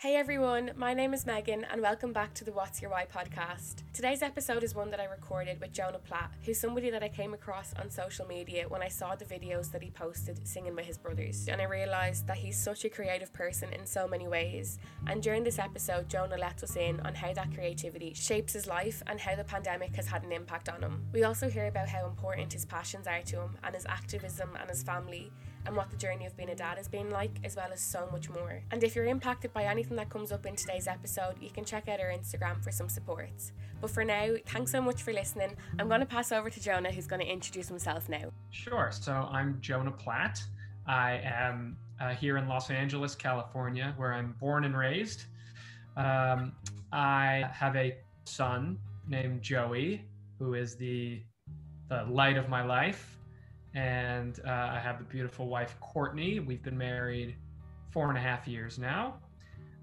Hey everyone, my name is Megan and welcome back to the What's Your Why podcast. Today's episode is one that I recorded with Jonah Platt, who's somebody that I came across on social media when I saw the videos that he posted singing with his brothers. And I realised that he's such a creative person in so many ways. And during this episode, Jonah lets us in on how that creativity shapes his life and how the pandemic has had an impact on him. We also hear about how important his passions are to him and his activism and his family and what the journey of being a dad has been like, as well as so much more. And if you're impacted by anything that comes up in today's episode, you can check out our Instagram for some supports. But for now, thanks so much for listening. I'm going to pass over to Jonah, who's going to introduce himself now. Sure. So I'm Jonah Platt. I am uh, here in Los Angeles, California, where I'm born and raised. Um, I have a son named Joey, who is the the light of my life and uh, I have the beautiful wife Courtney. We've been married four and a half years now.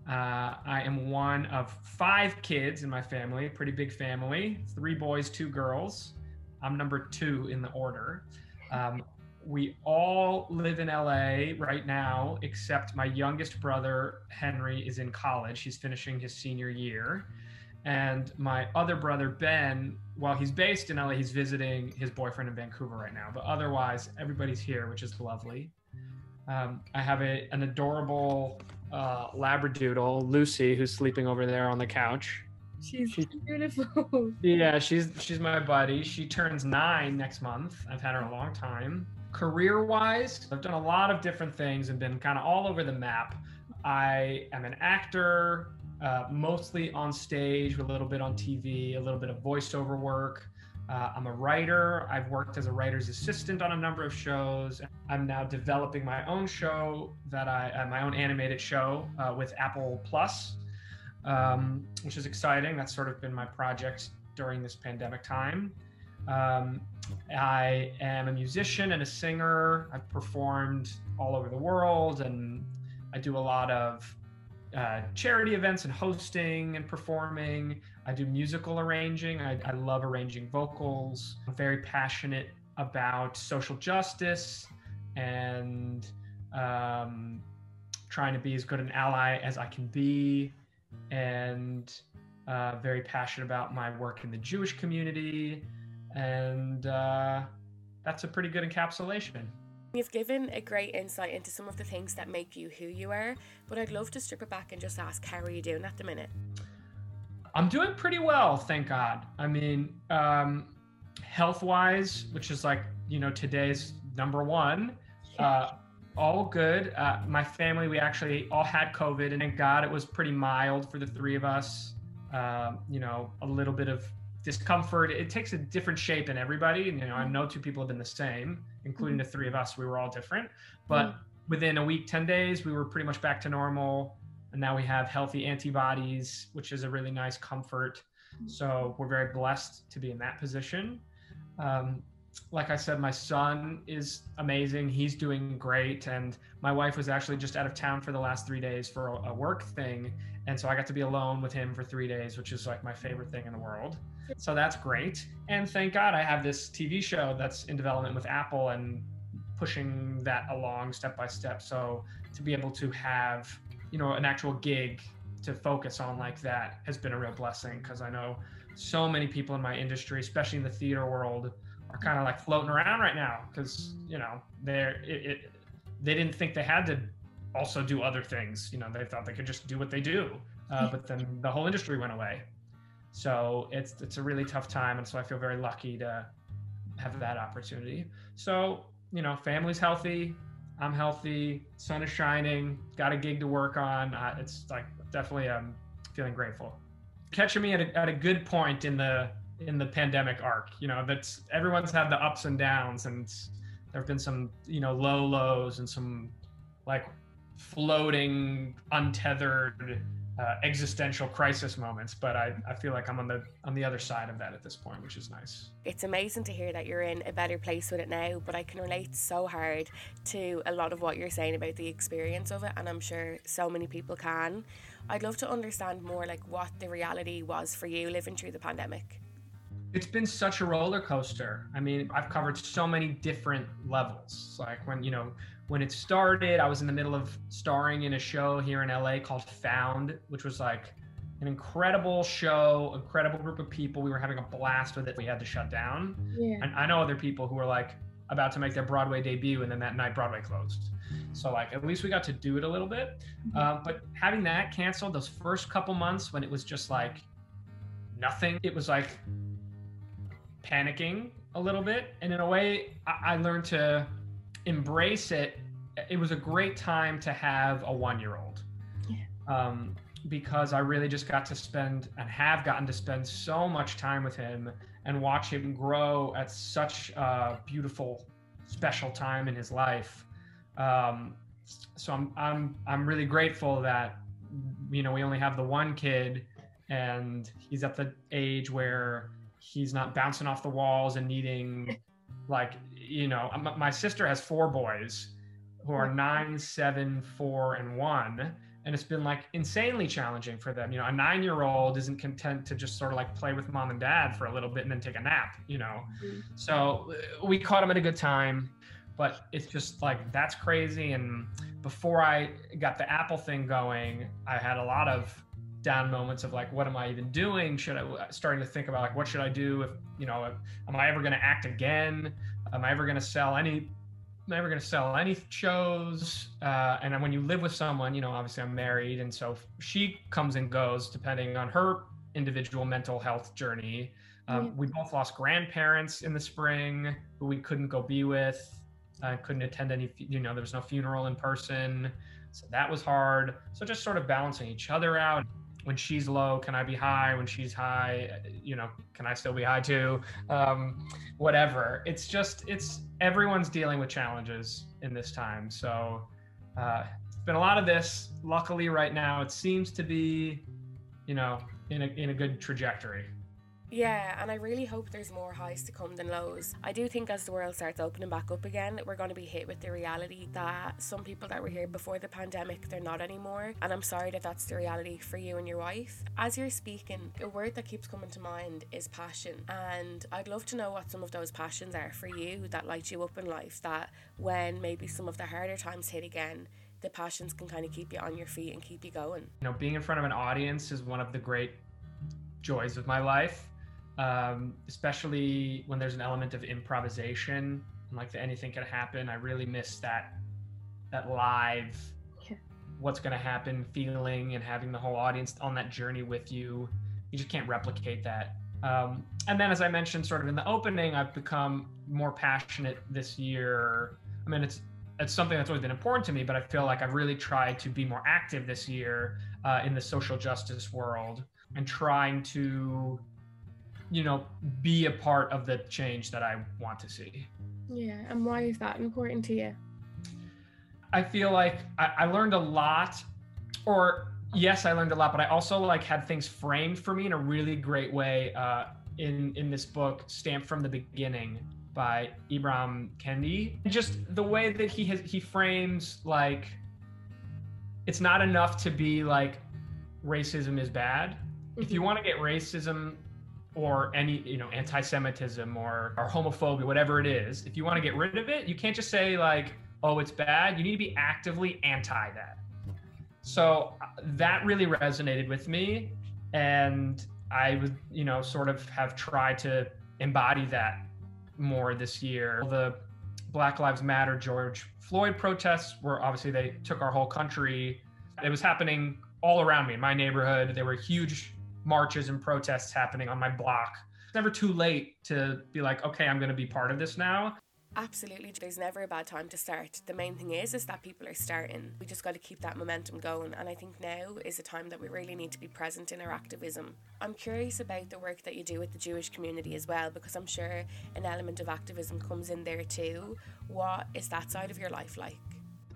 Uh, I am one of five kids in my family, pretty big family, three boys, two girls. I'm number two in the order. Um, we all live in LA right now, except my youngest brother, Henry, is in college. He's finishing his senior year. And my other brother, Ben, while he's based in LA, he's visiting his boyfriend in Vancouver right now. But otherwise, everybody's here, which is lovely. Um, I have a, an adorable uh, Labradoodle, Lucy, who's sleeping over there on the couch. She's, she's beautiful. Yeah, she's she's my buddy. She turns nine next month. I've had her a long time. Career wise, I've done a lot of different things and been kind of all over the map. I am an actor, uh, mostly on stage, a little bit on TV, a little bit of voiceover work. Uh, I'm a writer. I've worked as a writer's assistant on a number of shows. I'm now developing my own show that I, uh, my own animated show uh, with Apple Plus, um, which is exciting. That's sort of been my project during this pandemic time. Um, I am a musician and a singer. I've performed all over the world and I do a lot of uh, charity events and hosting and performing. I do musical arranging. I, I love arranging vocals. I'm very passionate about social justice and um, trying to be as good an ally as I can be, and uh, very passionate about my work in the Jewish community. And uh, that's a pretty good encapsulation. You've given a great insight into some of the things that make you who you are, but I'd love to strip it back and just ask, how are you doing at the minute? I'm doing pretty well, thank God. I mean, um, health wise, which is like, you know, today's number one, uh, all good. Uh, my family, we actually all had COVID, and thank God it was pretty mild for the three of us. Uh, you know, a little bit of discomfort. It takes a different shape in everybody. And, you know, I know two people have been the same, including mm-hmm. the three of us. We were all different, but mm-hmm. within a week, ten days, we were pretty much back to normal. And now we have healthy antibodies, which is a really nice comfort. Mm-hmm. So we're very blessed to be in that position. Um, like I said, my son is amazing. He's doing great. And my wife was actually just out of town for the last three days for a, work thing. And so I got to be alone with him for three days, which is like my favorite thing in the world. So that's great. And thank God I have this TV show that's in development with Apple and pushing that along step by step. So to be able to have, you know, an actual gig to focus on like that has been a real blessing because I know so many people in my industry, especially in the theater world, are kind of like floating around right now because you know they're it, it, they didn't think they had to also do other things you know they thought they could just do what they do uh, but then the whole industry went away so it's it's a really tough time and so i feel very lucky to have that opportunity so you know family's healthy i'm healthy sun is shining got a gig to work on uh, it's like definitely i'm um, feeling grateful catching me at a, at a good point in the in the pandemic arc. You know, that's everyone's had the ups and downs, and there have been some you know low lows and some like floating, untethered uh, existential crisis moments but I, I feel like i'm on the on the other side of that at this point which is nice. It's amazing to hear that you're in a better place with it now but i can relate so hard to a lot of what you're saying about the experience of it and i'm sure so many people can. I'd love to understand more like what the reality was for you living through the pandemic it's been such a roller coaster. I mean, I've covered so many different levels. Like when, you know, when it started, I was in the middle of starring in a show here in LA called Found, which was like an incredible show, incredible group of people. We were having a blast with it. We had to shut down. Yeah. And I know other people who were like about to make their Broadway debut, and then that night Broadway closed. So like at least we got to do it a little bit. Uh, but having that canceled, those first couple months when it was just like nothing, it was like panicking a little bit. And in a way, I, I learned to embrace it. It was a great time to have a one-year-old. Yeah. Um, because I really just got to spend and have gotten to spend so much time with him and watch him grow at such a beautiful, special time in his life. Um, so I'm I'm I'm really grateful that you know we only have the one kid, and he's at the age where he's not bouncing off the walls and needing like you know my sister has four boys who are nine, seven, four, and one and it's been like insanely challenging for them. You know, a nine year old isn't content to just sort of like play with mom and dad for a little bit and then take a nap, you know. Mhm. So we caught him at a good time, but it's just like that's crazy. And before I got the Apple thing going, I had a lot of down moments of like, what am I even doing? Should I starting to think about like, what should I do if you know, am I ever going to act again? Am I ever going to sell any Am I ever going to sell any shows. Uh, and when you live with someone, you know, obviously I'm married, and so she comes and goes depending on her individual mental health journey. Um, Yeah. We both lost grandparents in the spring who we couldn't go be with. I couldn't attend any, you know, there was no funeral in person. So that was hard. So just sort of balancing each other out. When she's low, can I be high? When she's high, you know, can I still be high too? Um, whatever. It's just, it's everyone's dealing with challenges in this time. So uh, it's been a lot of this. Luckily, right now, it seems to be, you know, in a, in a good trajectory. Yeah, and I really hope there's more highs to come than lows. I do think as the world starts opening back up again, we're going to be hit with the reality that some people that were here before the pandemic, they're not anymore. And I'm sorry that that's the reality for you and your wife. As you're speaking, a word that keeps coming to mind is passion. And I'd love to know what some of those passions are for you that light you up in life, that when maybe some of the harder times hit again, the passions can kind of keep you on your feet and keep you going. You know, being in front of an audience is one of the great joys of my life, um, especially when there's an element of improvisation and like the anything can happen. I really miss that that live, Yeah. what's going to happen feeling and having the whole audience on that journey with you. You just can't replicate that. Um, and then, as I mentioned, sort of in the opening, I've become more passionate this year. I mean, it's it's something that's always been important to me, but I feel like I've really tried to be more active this year uh, in the social justice world and trying to, you know, be a part of the change that I want to see. Yeah, and why is that important to you? I feel like I, I learned a lot, or yes, I learned a lot, but I also like had things framed for me in a really great way uh, in in this book, stamped from the beginning by Ibram Kendi. Just the way that he has he frames like it's not enough to be like racism is bad. If you want to get racism or any you know anti-Semitism or, or homophobia, whatever it is, if you want to get rid of it, you can't just say like oh, it's bad. You need to be actively anti that. So uh, that really resonated with me. And I would, you know, sort of have tried to embody that more this year. The Black Lives Matter George Floyd protests were obviously they took our whole country. It was happening all around me in my neighborhood. There were huge marches and protests happening on my block. It's never too late to be like, okay, I'm going to be part of this now. Absolutely, there's never a bad time to start. The main thing is is that people are starting. We just got to keep that momentum going, and I think now is a time that we really need to be present in our activism. I'm curious about the work that you do with the Jewish community as well, because I'm sure an element of activism comes in there too. What is that side of your life like?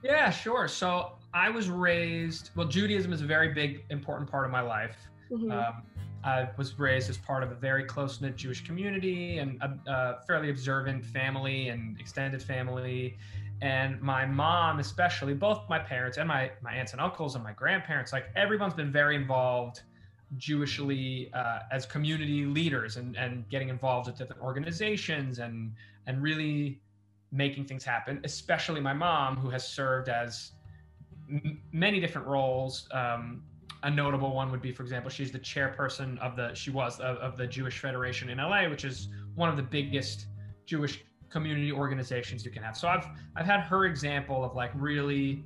Yeah, sure. So I was raised. Well, Judaism is a very big, important part of my life. Mhm. Um, I was raised as part of a very close knit Jewish community and a, a fairly observant family and extended family. And my mom, especially, both my parents and my, my aunts and uncles and my grandparents, like everyone's been very involved Jewishly uh, as community leaders and, and getting involved with different organizations and and really making things happen. Especially my mom, who has served as m- many different roles. Um, a notable one would be, for example, she's the chairperson of the she was of, of the Jewish Federation in LA, which is one of the biggest Jewish community organizations you can have. So I've I've had her example of like really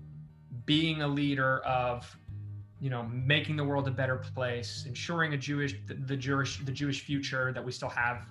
being a leader of you know making the world a better place ensuring a jewish the, the, jewish the jewish future that we still have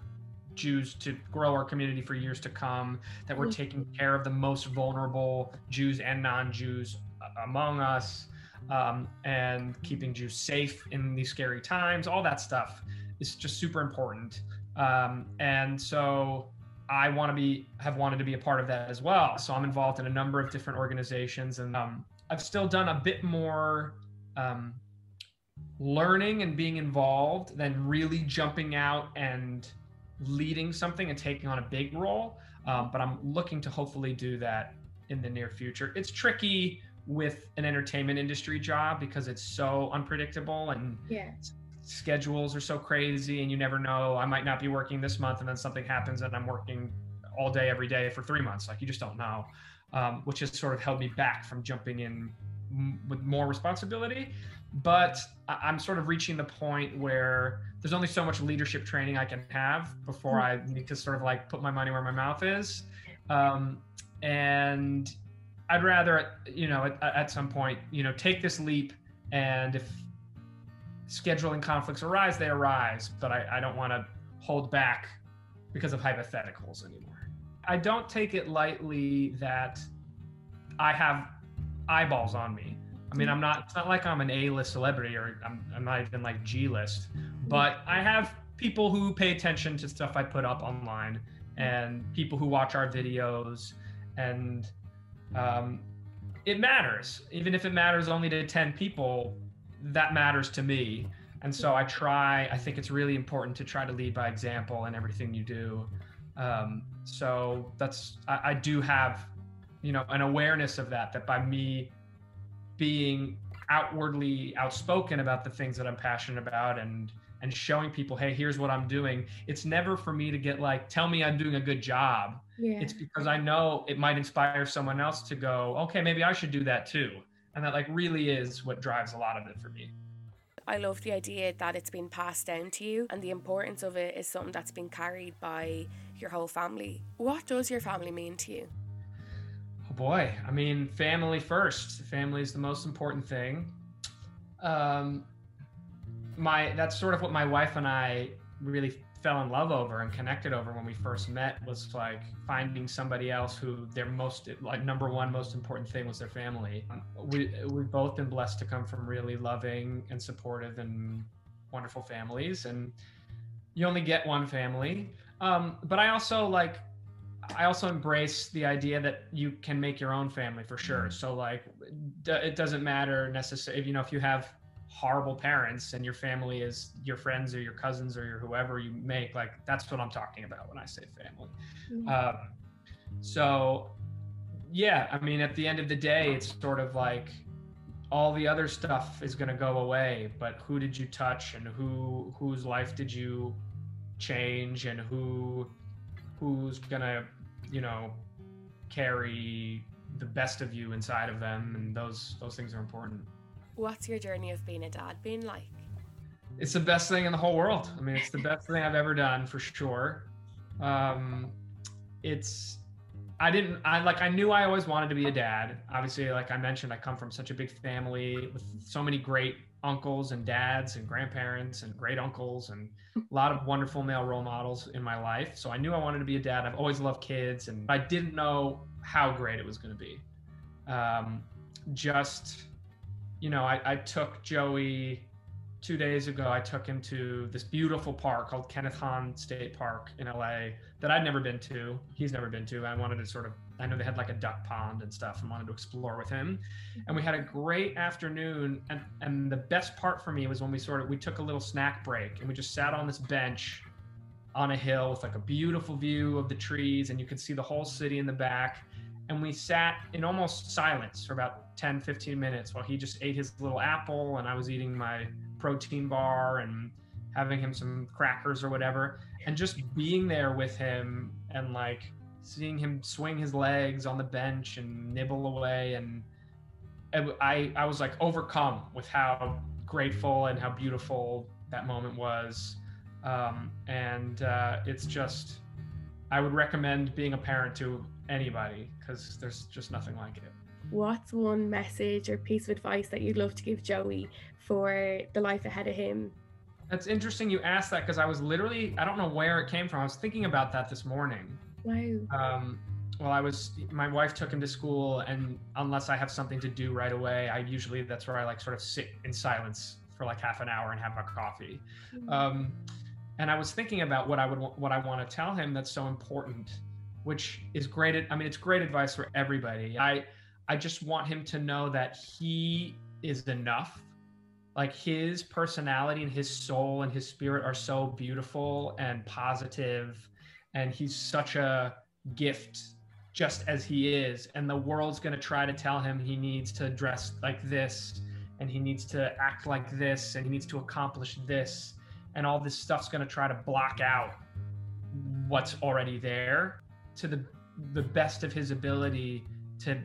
jews to grow our community for years to come that we're mm-hmm. taking care of the most vulnerable jews and non-jews among us um, and keeping jews safe in these scary times all that stuff is just super important um, and so I want to be have wanted to be a part of that as well. So I'm involved in a number of different organizations, and um, I've still done a bit more um, learning and being involved than really jumping out and leading something and taking on a big role. Um, but I'm looking to hopefully do that in the near future. It's tricky with an entertainment industry job because it's so unpredictable and yeah schedules are so crazy and you never know i might not be working this month and then something happens and i'm working all day every day for three months. Like you just don't know um, which has sort of held me back from jumping in m- with more responsibility. But I- i'm sort of reaching the point where there's only so much leadership training i can have before i need to sort of like put my money where my mouth is. Um, and i'd rather you know at, at some point you know take this leap and if scheduling conflicts arise, they arise, but I, I don't want to hold back because of hypotheticals anymore. I don't take it lightly that I have eyeballs on me. I mean, I'm not, it's not like I'm an A list celebrity or I'm, I'm not even like G list, but I have people who pay attention to stuff I put up online and people who watch our videos and um, it matters. Even if it matters only to 10 people, that matters to me. And so I try, I think it's really important to try to lead by example in everything you do. Um, so that's, I, I do have, you know, an awareness of that, that by me being outwardly outspoken about the things that I'm passionate about and, and showing people, hey, here's what I'm doing. It's never for me to get like, tell me I'm doing a good job. Yeah. It's because I know it might inspire someone else to go, okay, maybe I should do that too and that like really is what drives a lot of it for me I love the idea that it's been passed down to you and the importance of it is something that's been carried by your whole family. What does your family mean to you? Oh boy, I mean, family first. Family is the most important thing. Um, my that's sort of what my wife and I really fell in love over and connected over when we first met was like finding somebody else who their most like number one most important thing was their family. We we've both been blessed to come from really loving and supportive and wonderful families, and you only get one family. Um, but I also like I also embrace the idea that you can make your own family for sure. So like, it doesn't matter necessarily. You know, if you have horrible parents and your family is your friends or your cousins or your whoever you make like that's what i'm talking about when i say family. Mm-hmm. um, so yeah i mean at the end of the day it's sort of like all the other stuff is going to go away but who did you touch and who whose life did you change and who who's going to you know carry the best of you inside of them? And those those things are important What's your journey of being a dad been like? It's the best thing in the whole world. I mean, it's the best thing I've ever done for sure. Um, it's I didn't I like I knew I always wanted to be a dad. Obviously, like I mentioned, I come from such a big family with so many great uncles and dads and grandparents and great uncles and a lot of wonderful male role models in my life. So I knew I wanted to be a dad. I've always loved kids and I didn't know how great it was going to be. Um, just you know, I, I took Joey two days ago. I took him to this beautiful park called Kenneth Hahn State Park in LA that I'd never been to. He's never been to. I wanted to sort of, I know they had like a duck pond and stuff and wanted to explore with him. And we had a great afternoon. And, and the best part for me was when we sort of, we took a little snack break and we just sat on this bench on a hill with like a beautiful view of the trees and you could see the whole city in the back and we sat in almost silence for about 10 15 minutes while he just ate his little apple and i was eating my protein bar and having him some crackers or whatever, and just being there with him and like seeing him swing his legs on the bench and nibble away and I, I was like overcome with how grateful and how beautiful that moment was. Um, and uh, it's just i would recommend being a parent to anybody because there's just nothing like it. What's one message or piece of advice that you'd love to give joey for the life ahead of him? That's interesting you asked that because i was literally i don't know where it came from. I was thinking about that this morning. Wow. Um, well i was my wife took him to school and unless i have something to do right away i usually that's where i like sort of sit in silence for like half an hour and have a coffee. Mm-hmm. um, and i was thinking about what i would what i want to tell him that's so important which is great i mean it's great advice for everybody. I i just want him to know that he is enough. Like his personality and his soul and his spirit are so beautiful and positive and he's such a gift just as he is and the world's going to try to tell him he needs to dress like this and he needs to act like this and he needs to accomplish this and all this stuff's going to try to block out what's already there to the the best of his ability to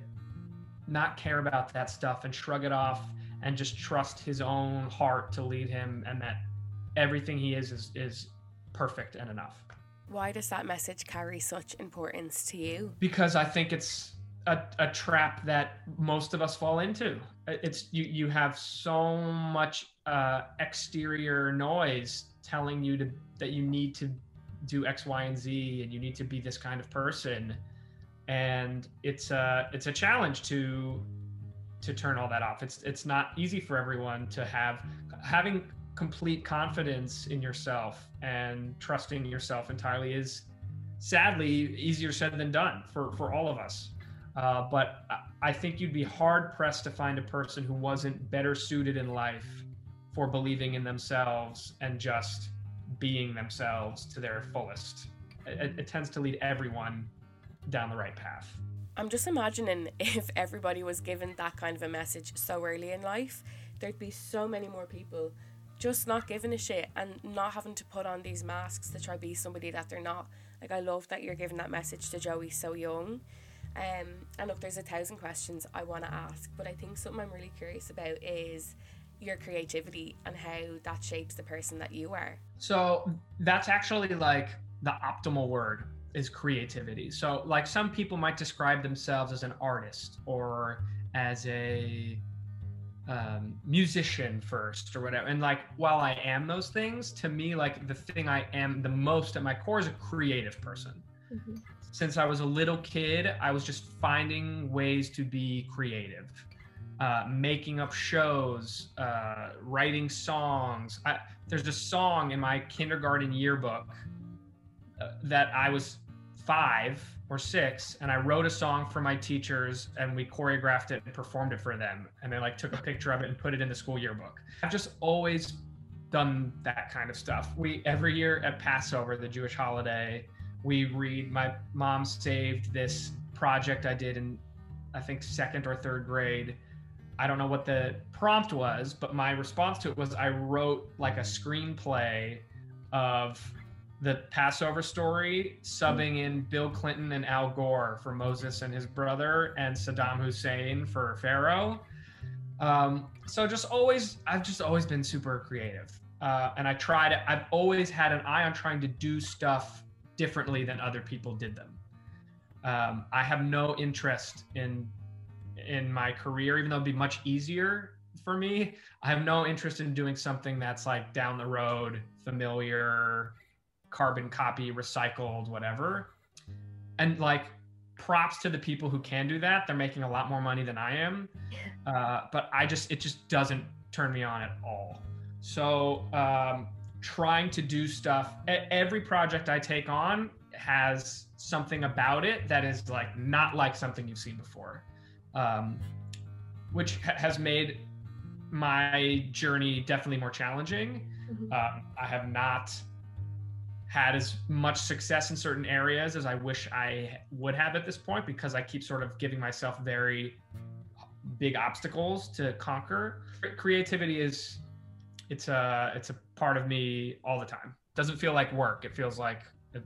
not care about that stuff and shrug it off and just trust his own heart to lead him and that everything he is is, is perfect and enough why does that message carry such importance to you? Because I think it's a, a trap that most of us fall into. It's you you have so much uh, exterior noise telling you to that you need to do X, Y, and Z, and you need to be this kind of person, and it's a it's a challenge to to turn all that off. It's it's not easy for everyone to have having complete confidence in yourself and trusting yourself entirely is sadly easier said than done for, for all of us. Uh, but I think you'd be hard pressed to find a person who wasn't better suited in life for believing in themselves and just being themselves to their fullest. It, it tends to lead everyone down the right path. I'm just imagining if everybody was given that kind of a message so early in life, there'd be so many more people just not giving a shit and not having to put on these masks to try to be somebody that they're not. Like I love that you're giving that message to Joey so young. Um, and look, there's a thousand questions I want to ask, but I think something I'm really curious about is your creativity and how that shapes the person that you are. So that's actually like the optimal word is creativity. So like some people might describe themselves as an artist or as a um, musician first or whatever. And like, while I am those things, to me, like the thing I am the most at my core is a creative person. Mm-hmm. Since I was a little kid, I was just finding ways to be creative, uh, making up shows, uh, writing songs. I, there's a song in my kindergarten yearbook uh, that I was five or six and I wrote a song for my teachers and we choreographed it and performed it for them. And they like took a picture of it and put it in the school yearbook. I've just always done that kind of stuff. We every year at Passover, the Jewish holiday, we read my mom saved this project I did in I think second or third grade. I don't know what the prompt was, but my response to it was I wrote like a screenplay of the Passover story, subbing in Bill Clinton and Al Gore for Moses and his brother, and Saddam Hussein for Pharaoh. Um, so just always, I've just always been super creative, uh, and I to. I've always had an eye on trying to do stuff differently than other people did them. Um, I have no interest in in my career, even though it'd be much easier for me. I have no interest in doing something that's like down the road, familiar, carbon copy, recycled, whatever. And like props to the people who can do that. They're making a lot more money than I am. Uh, but I just, it just doesn't turn me on at all. So um, trying to do stuff, every project I take on has something about it that is like not like something you've seen before, um, which ha- has made my journey definitely more challenging. Mm-hmm. Um, I have not had as much success in certain areas as I wish I would have at this point because I keep sort of giving myself very big obstacles to conquer. Creativity is it's a it's a part of me all the time. Doesn't feel like work. It feels like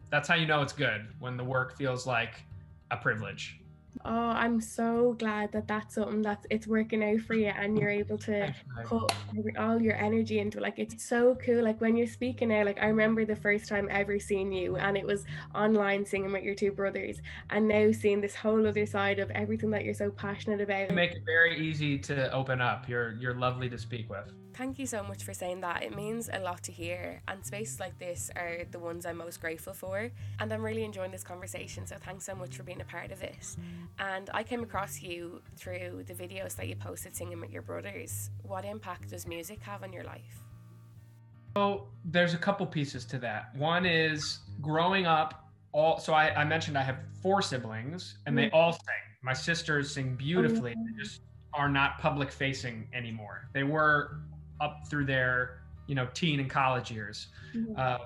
that's how you know it's good when the work feels like a privilege. Oh, I'm so glad that that's something that's it's working out for you and you're able to put all your energy into like it's so cool. Like when you're speaking now, like I remember the first time ever seeing you and it was online singing with your two brothers and now seeing this whole other side of everything that you're so passionate about. You make it very easy to open up. You're you're lovely to speak with. Thank you so much for saying that. It means a lot to hear, and spaces like this are the ones I'm most grateful for. And I'm really enjoying this conversation, so thanks so much for being a part of it. And I came across you through the videos that you posted singing with your brothers. What impact does music have on your life? So, there's a couple pieces to that. One is growing up, all so I, I mentioned I have four siblings, and they mm. all sing. My sisters sing beautifully. Oh. They just are not public facing anymore. They were up through their you know teen and college years. Mm-hmm. um,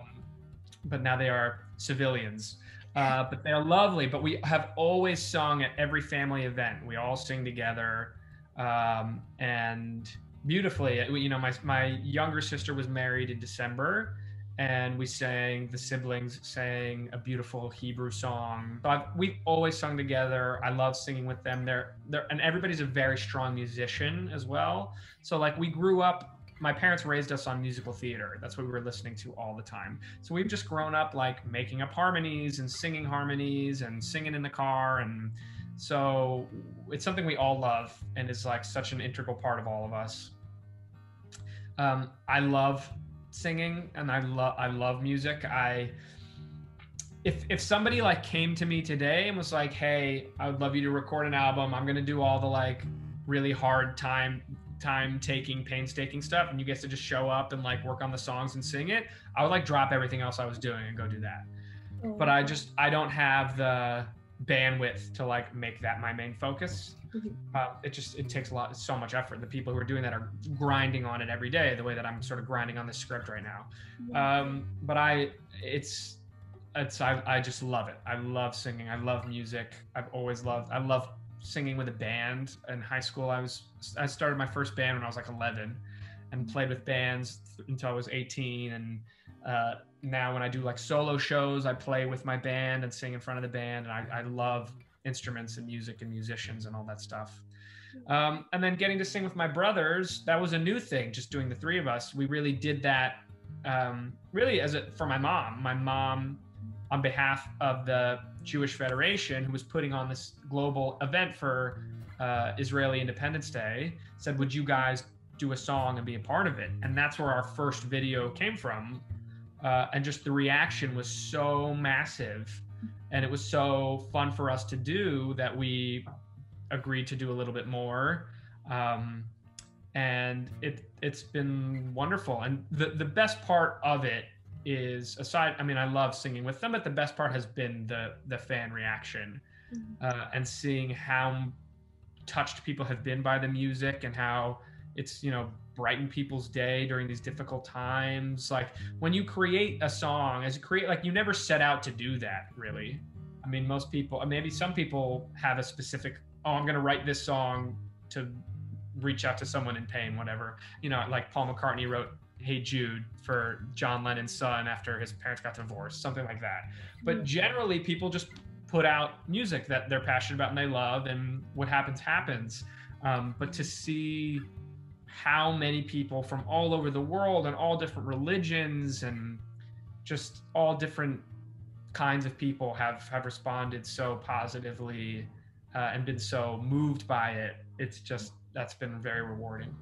but now they are civilians. Uh, but they're lovely. But we have always sung at every family event. We all sing together um, and beautifully. You know my, my younger sister was married in december and we sang the siblings sang a beautiful hebrew song. But we've always sung together. I love singing with them. They're, they're and everybody's a very strong musician as well. So like we grew up my parents raised us on musical theater. That's what we were listening to all the time. So we've just grown up like making up harmonies and singing harmonies and singing in the car. And so it's something we all love and is like such an integral part of all of us. Um, I love singing and I love I love music. I if if somebody like came to me today and was like, "Hey, I would love you to record an album. I'm going to do all the like really hard time time taking, painstaking stuff, and you get to just show up and like work on the songs and sing it, I would like drop everything else I was doing and go do that. Mm-hmm. But I just I don't have the bandwidth to like make that my main focus. Mm-hmm. Uh, it just it takes a lot, so much effort. The people who are doing that are grinding on it every day, the way that I'm sort of grinding on this script right now. Um, but I, it's it's I, I just love it. I love singing. I love music. I've always loved. I love singing with a band in high school. I was I started my first band when I was like 11, and played with bands until I was 18. And uh, now when I do like solo shows, I play with my band and sing in front of the band. And I, I love instruments and music and musicians and all that stuff. Um, and then getting to sing with my brothers, that was a new thing. Just doing the three of us, we really did that. Um, really, as a for my mom. My mom on behalf of the Jewish Federation, who was putting on this global event for uh, Israeli Independence Day, said, Would you guys do a song and be a part of it? And that's where our first video came from. Uh, and just the reaction was so massive and it was so fun for us to do that we agreed to do a little bit more. Um, and it it's been wonderful. And the, the best part of it is aside i mean i love singing with them but the best part has been the the fan reaction mm-hmm. uh, and seeing how touched people have been by the music and how it's you know brighten people's day during these difficult times. Like when you create a song as you create like you never set out to do that really. I mean most people maybe some people have a specific oh i'm going to write this song to reach out to someone in pain whatever. You know like paul mccartney wrote Hey Jude for John Lennon's son after his parents got divorced, something like that. But generally, people just put out music that they're passionate about and they love, and what happens, happens. Um, but to see how many people from all over the world and all different religions and just all different kinds of people have have responded so positively uh, and been so moved by it it's just that's been very rewarding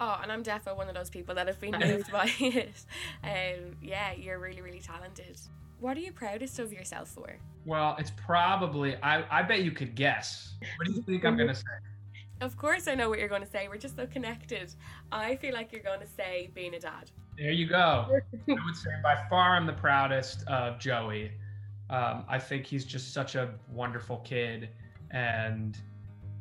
Oh, and I'm definitely one of those people that have been moved by it. Um, yeah, you're really, really talented. What are you proudest of yourself for? Well, it's probably, I, I bet you could guess. What do you think I'm going to say? Of course, I know what you're going to say. We're just so connected. I feel like you're going to say being a dad. There you go. I would say by far I'm the proudest of Joey. Um, I think he's just such a wonderful kid. And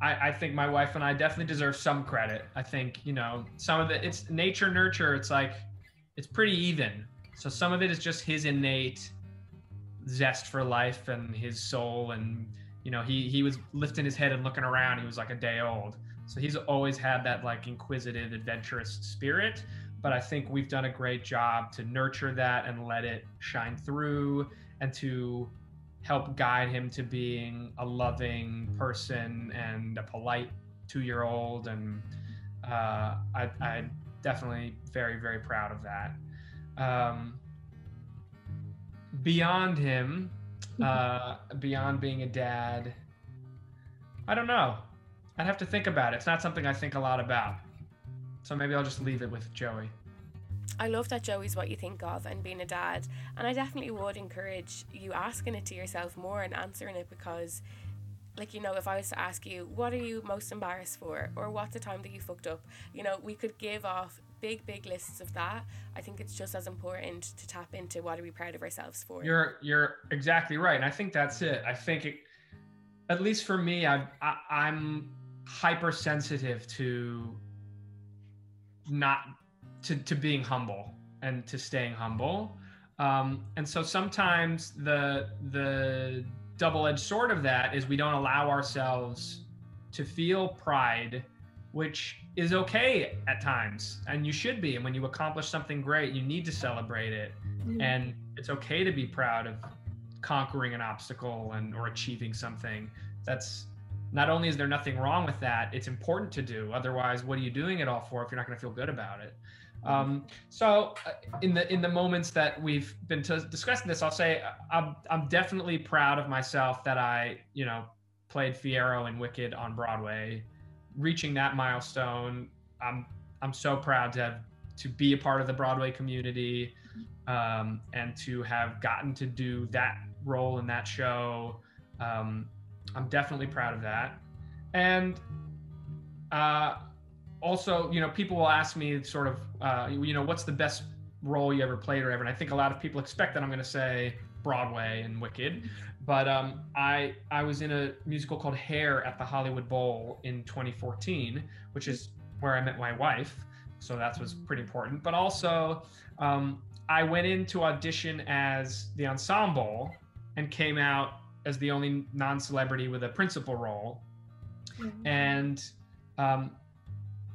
I, I, think my wife and I definitely deserve some credit. I think, you know, some of the it's nature nurture, it's like it's pretty even. So some of it is just his innate zest for life and his soul and you know, he he was lifting his head and looking around, he was like a day old. So he's always had that like inquisitive, adventurous spirit. but I think we've done a great job to nurture that and let it shine through and to help guide him to being a loving person and a polite two year old. And uh, I, I'm definitely very, very proud of that. Um, beyond him, uh, beyond being a dad, I don't know. I'd have to think about it. It's not something I think a lot about. So maybe I'll just leave it with Joey. I love that Joey's what you think of and being a dad. And I definitely would encourage you asking it to yourself more and answering it because, like, you know, if I was to ask you, what are you most embarrassed for? Or what's the time that you fucked up? You know, we could give off big, big lists of that. I think it's just as important to tap into what are we proud of ourselves for. You're you're exactly right. And I think that's it. I think it at least for me, I, I I'm hypersensitive to not to, to being humble and to staying humble. Um, and so sometimes the the double-edged sword of that is we don't allow ourselves to feel pride, which is okay at times, and you should be. And when you accomplish something great, you need to celebrate it, mm-hmm. and it's okay to be proud of conquering an obstacle and or achieving something. That's not only is there nothing wrong with that, it's important to do. Otherwise, what are you doing it all for if you're not going to feel good about it? Um, so, uh, in the in the moments that we've been t- discussing this, I'll say uh, I'm I'm definitely proud of myself that I you know played Fiyero in Wicked on Broadway, reaching that milestone. I'm I'm so proud to have to be a part of the Broadway community, um, and to have gotten to do that role in that show. Um, I'm definitely proud of that. And uh, also, you know, people will ask me sort of, uh, you know, what's the best role you ever played or ever? And I think a lot of people expect that I'm going to say Broadway and Wicked. But um, I I was in a musical called Hair at the Hollywood Bowl in 2014, which is where I met my wife. So that was pretty important. But also, um, I went in to audition as the ensemble and came out as the only non-celebrity with a principal role. Mm-hmm. And um,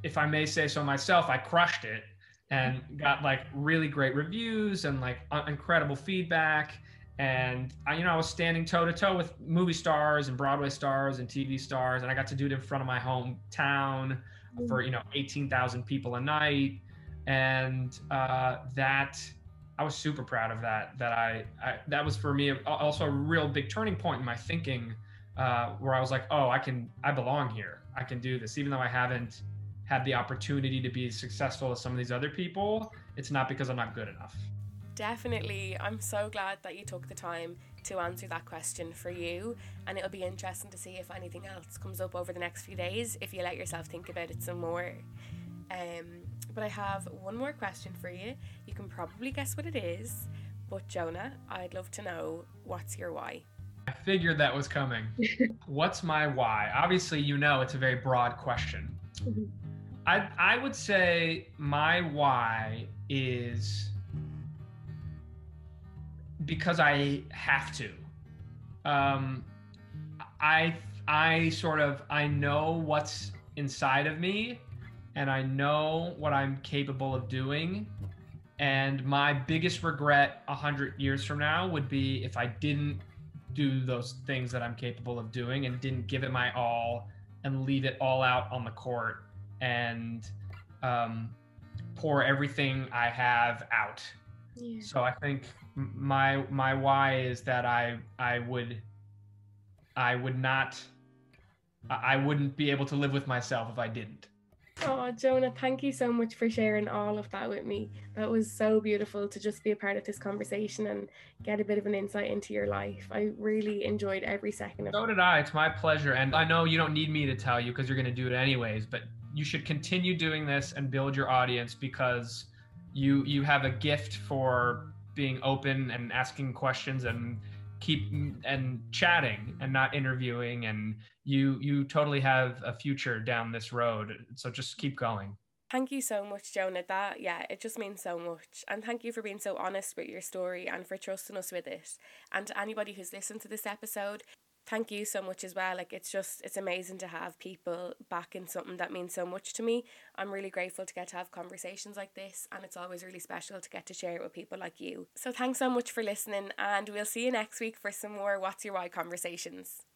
if I may say so myself, I crushed it and got like really great reviews and like incredible feedback. And I, you know, I was standing toe to toe with movie stars and Broadway stars and TV stars, and I got to do it in front of my hometown for mm-hmm. you know 18,000 people a night, and uh, that I was super proud of that. That I, I that was for me also a real big turning point in my thinking, uh, where I was like, oh, I can, I belong here. I can do this, even though I haven't had the opportunity to be as successful as some of these other people. It's not because I'm not good enough. Definitely. I'm so glad that you took the time to answer that question for you. And it'll be interesting to see if anything else comes up over the next few days if you let yourself think about it some more. Um, but I have one more question for you. You can probably guess what it is, but Jonah, I'd love to know what's your why? I figured that was coming. what's my why? Obviously, you know it's a very broad question. Mm-hmm. I I would say my why is because I have to. Um, I I sort of I know what's inside of me and I know what I'm capable of doing. And my biggest regret a hundred years from now would be if I didn't do those things that I'm capable of doing and didn't give it my all and leave it all out on the court and um, pour everything I have out. Yeah. So I think my my why is that I I would I would not I wouldn't be able to live with myself if I didn't. Oh, Jonah, thank you so much for sharing all of that with me. That was so beautiful to just be a part of this conversation and get a bit of an insight into your life. I really enjoyed every second of it. So did I. It's my pleasure. And I know you don't need me to tell you because you're going to do it anyways, but you should continue doing this and build your audience because you you have a gift for being open and asking questions and keep and chatting and not interviewing. And you you totally have a future down this road. So just keep going. Thank you so much jonah. That yeah it just means so much. And thank you for being so honest with your story and for trusting us with it and to anybody who's listened to this episode thank you so much as well. Like it's just it's amazing to have people back in something that means so much to me. I'm really grateful to get to have conversations like this and it's always really special to get to share it with people like you. So thanks so much for listening and we'll see you next week for some more What's Your Why conversations.